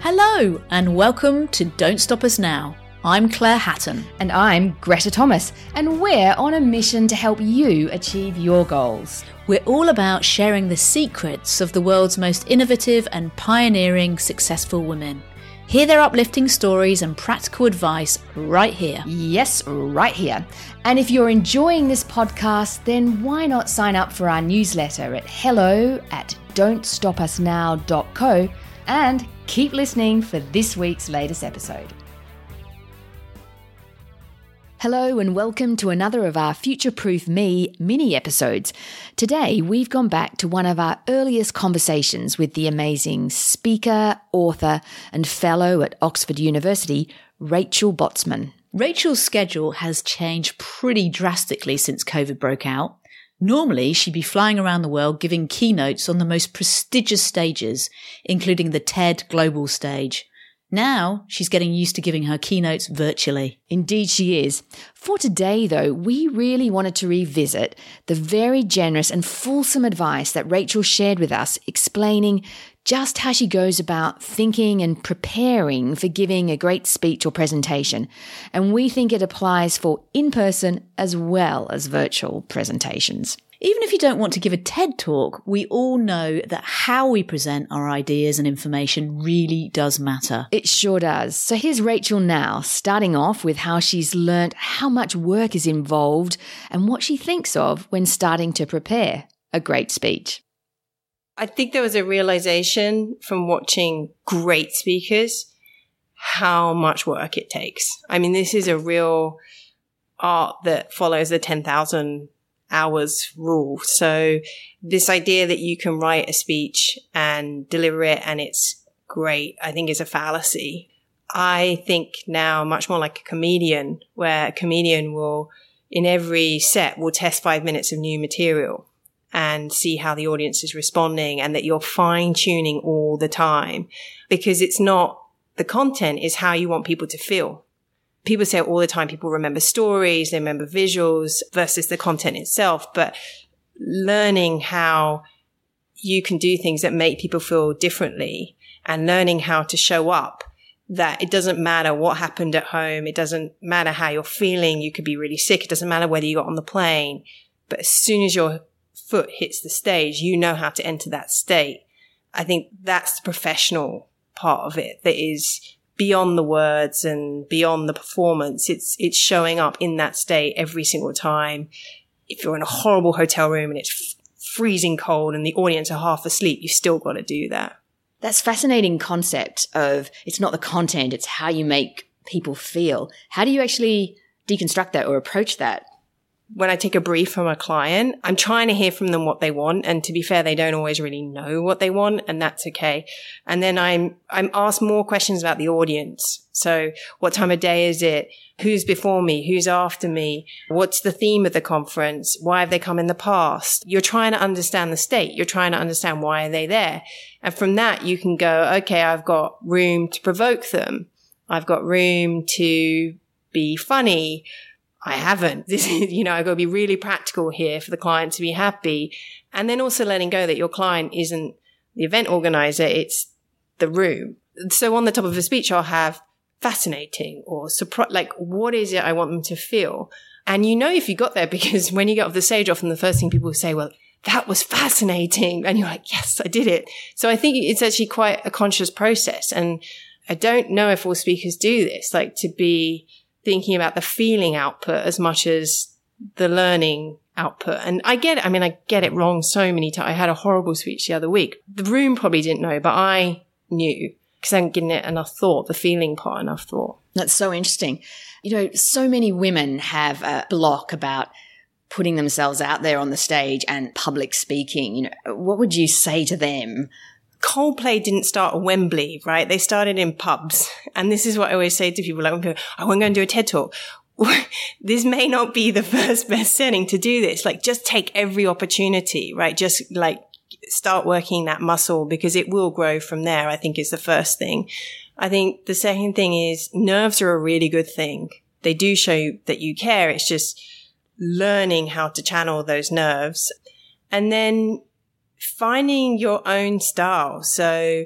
Hello, and welcome to Don't Stop Us Now. I'm Claire Hatton. And I'm Greta Thomas, and we're on a mission to help you achieve your goals. We're all about sharing the secrets of the world's most innovative and pioneering successful women. Hear their uplifting stories and practical advice right here. Yes, right here. And if you're enjoying this podcast, then why not sign up for our newsletter at hello at don'tstopusnow.co and keep listening for this week's latest episode. Hello, and welcome to another of our Future Proof Me mini episodes. Today, we've gone back to one of our earliest conversations with the amazing speaker, author, and fellow at Oxford University, Rachel Botsman. Rachel's schedule has changed pretty drastically since COVID broke out. Normally, she'd be flying around the world giving keynotes on the most prestigious stages, including the TED Global Stage. Now she's getting used to giving her keynotes virtually. Indeed, she is. For today, though, we really wanted to revisit the very generous and fulsome advice that Rachel shared with us, explaining just how she goes about thinking and preparing for giving a great speech or presentation. And we think it applies for in person as well as virtual presentations. Even if you don't want to give a TED talk, we all know that how we present our ideas and information really does matter. It sure does. So here's Rachel now, starting off with how she's learnt how much work is involved and what she thinks of when starting to prepare a great speech. I think there was a realization from watching great speakers how much work it takes. I mean, this is a real art that follows the 10,000 hours rule. So this idea that you can write a speech and deliver it and it's great, I think is a fallacy. I think now much more like a comedian where a comedian will in every set will test five minutes of new material and see how the audience is responding and that you're fine tuning all the time because it's not the content is how you want people to feel people say all the time people remember stories, they remember visuals versus the content itself, but learning how you can do things that make people feel differently and learning how to show up that it doesn't matter what happened at home. It doesn't matter how you're feeling. You could be really sick. It doesn't matter whether you got on the plane, but as soon as your foot hits the stage, you know how to enter that state. I think that's the professional part of it that is beyond the words and beyond the performance. It's, it's showing up in that state every single time. If you're in a horrible hotel room and it's f- freezing cold and the audience are half asleep, you've still got to do that. That's fascinating concept of it's not the content, it's how you make people feel. How do you actually deconstruct that or approach that? When I take a brief from a client, I'm trying to hear from them what they want. And to be fair, they don't always really know what they want and that's okay. And then I'm, I'm asked more questions about the audience. So what time of day is it? Who's before me? Who's after me? What's the theme of the conference? Why have they come in the past? You're trying to understand the state. You're trying to understand why are they there? And from that, you can go, okay, I've got room to provoke them. I've got room to be funny. I haven't. This is, you know, I've got to be really practical here for the client to be happy. And then also letting go that your client isn't the event organizer, it's the room. So on the top of a speech, I'll have fascinating or surprise, like what is it I want them to feel? And you know, if you got there because when you get off the stage, often the first thing people say, well, that was fascinating. And you're like, yes, I did it. So I think it's actually quite a conscious process. And I don't know if all speakers do this, like to be thinking about the feeling output as much as the learning output. And I get it. I mean, I get it wrong so many times. I had a horrible speech the other week. The room probably didn't know, but I knew because I hadn't given it enough thought, the feeling part enough thought. That's so interesting. You know, so many women have a block about putting themselves out there on the stage and public speaking. You know, what would you say to them? Coldplay didn't start at Wembley, right? They started in pubs. And this is what I always say to people, like, I want to go and do a TED talk. this may not be the first best setting to do this. Like, just take every opportunity, right? Just like start working that muscle because it will grow from there. I think is the first thing. I think the second thing is nerves are a really good thing. They do show that you care. It's just learning how to channel those nerves and then finding your own style. So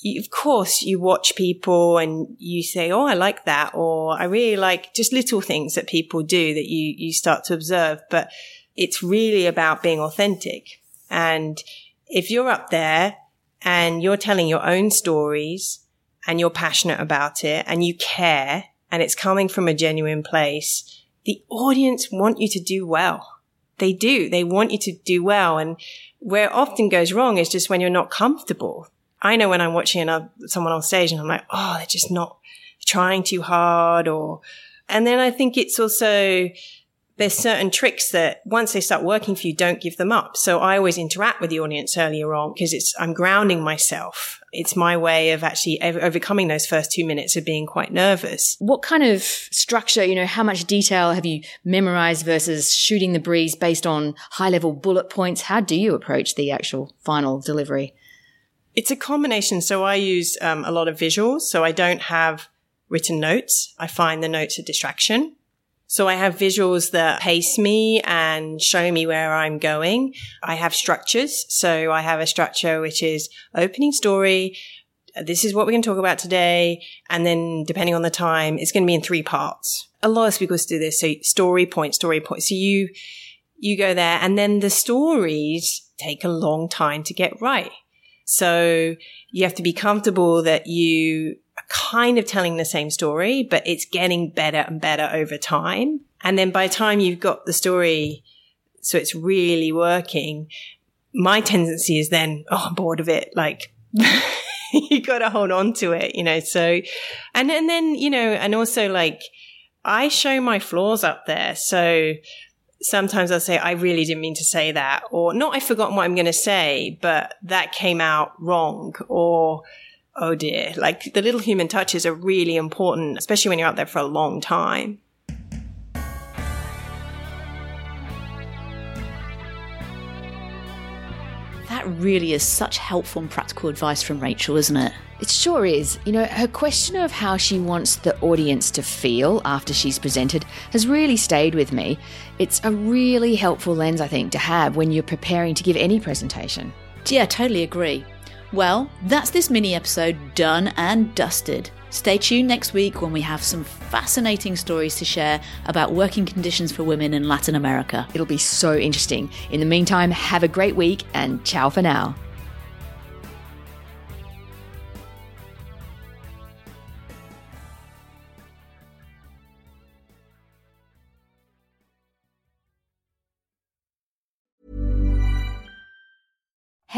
you, of course you watch people and you say, Oh, I like that. Or I really like just little things that people do that you, you start to observe, but it's really about being authentic. And if you're up there and you're telling your own stories and you're passionate about it and you care and it's coming from a genuine place, the audience want you to do well. They do. They want you to do well. And where often goes wrong is just when you're not comfortable. I know when I'm watching another, someone on stage and I'm like, oh, they're just not trying too hard or, and then I think it's also, there's certain tricks that once they start working for you, don't give them up. So I always interact with the audience earlier on because it's, I'm grounding myself. It's my way of actually overcoming those first two minutes of being quite nervous. What kind of structure, you know, how much detail have you memorized versus shooting the breeze based on high level bullet points? How do you approach the actual final delivery? It's a combination. So I use um, a lot of visuals. So I don't have written notes. I find the notes a distraction. So I have visuals that pace me and show me where I'm going. I have structures. So I have a structure which is opening story. This is what we're going to talk about today. And then depending on the time, it's going to be in three parts. A lot of speakers do this. So story point, story point. So you, you go there and then the stories take a long time to get right. So you have to be comfortable that you kind of telling the same story, but it's getting better and better over time. And then by the time you've got the story, so it's really working, my tendency is then, oh, I'm bored of it. Like, you got to hold on to it, you know? So, and, and then, you know, and also like, I show my flaws up there. So sometimes I'll say, I really didn't mean to say that, or not, I've forgotten what I'm going to say, but that came out wrong, or, oh dear, like the little human touches are really important, especially when you're out there for a long time. That really is such helpful and practical advice from Rachel, isn't it? It sure is. You know, her question of how she wants the audience to feel after she's presented has really stayed with me. It's a really helpful lens, I think, to have when you're preparing to give any presentation. Yeah, totally agree. Well, that's this mini episode done and dusted. Stay tuned next week when we have some fascinating stories to share about working conditions for women in Latin America. It'll be so interesting. In the meantime, have a great week and ciao for now.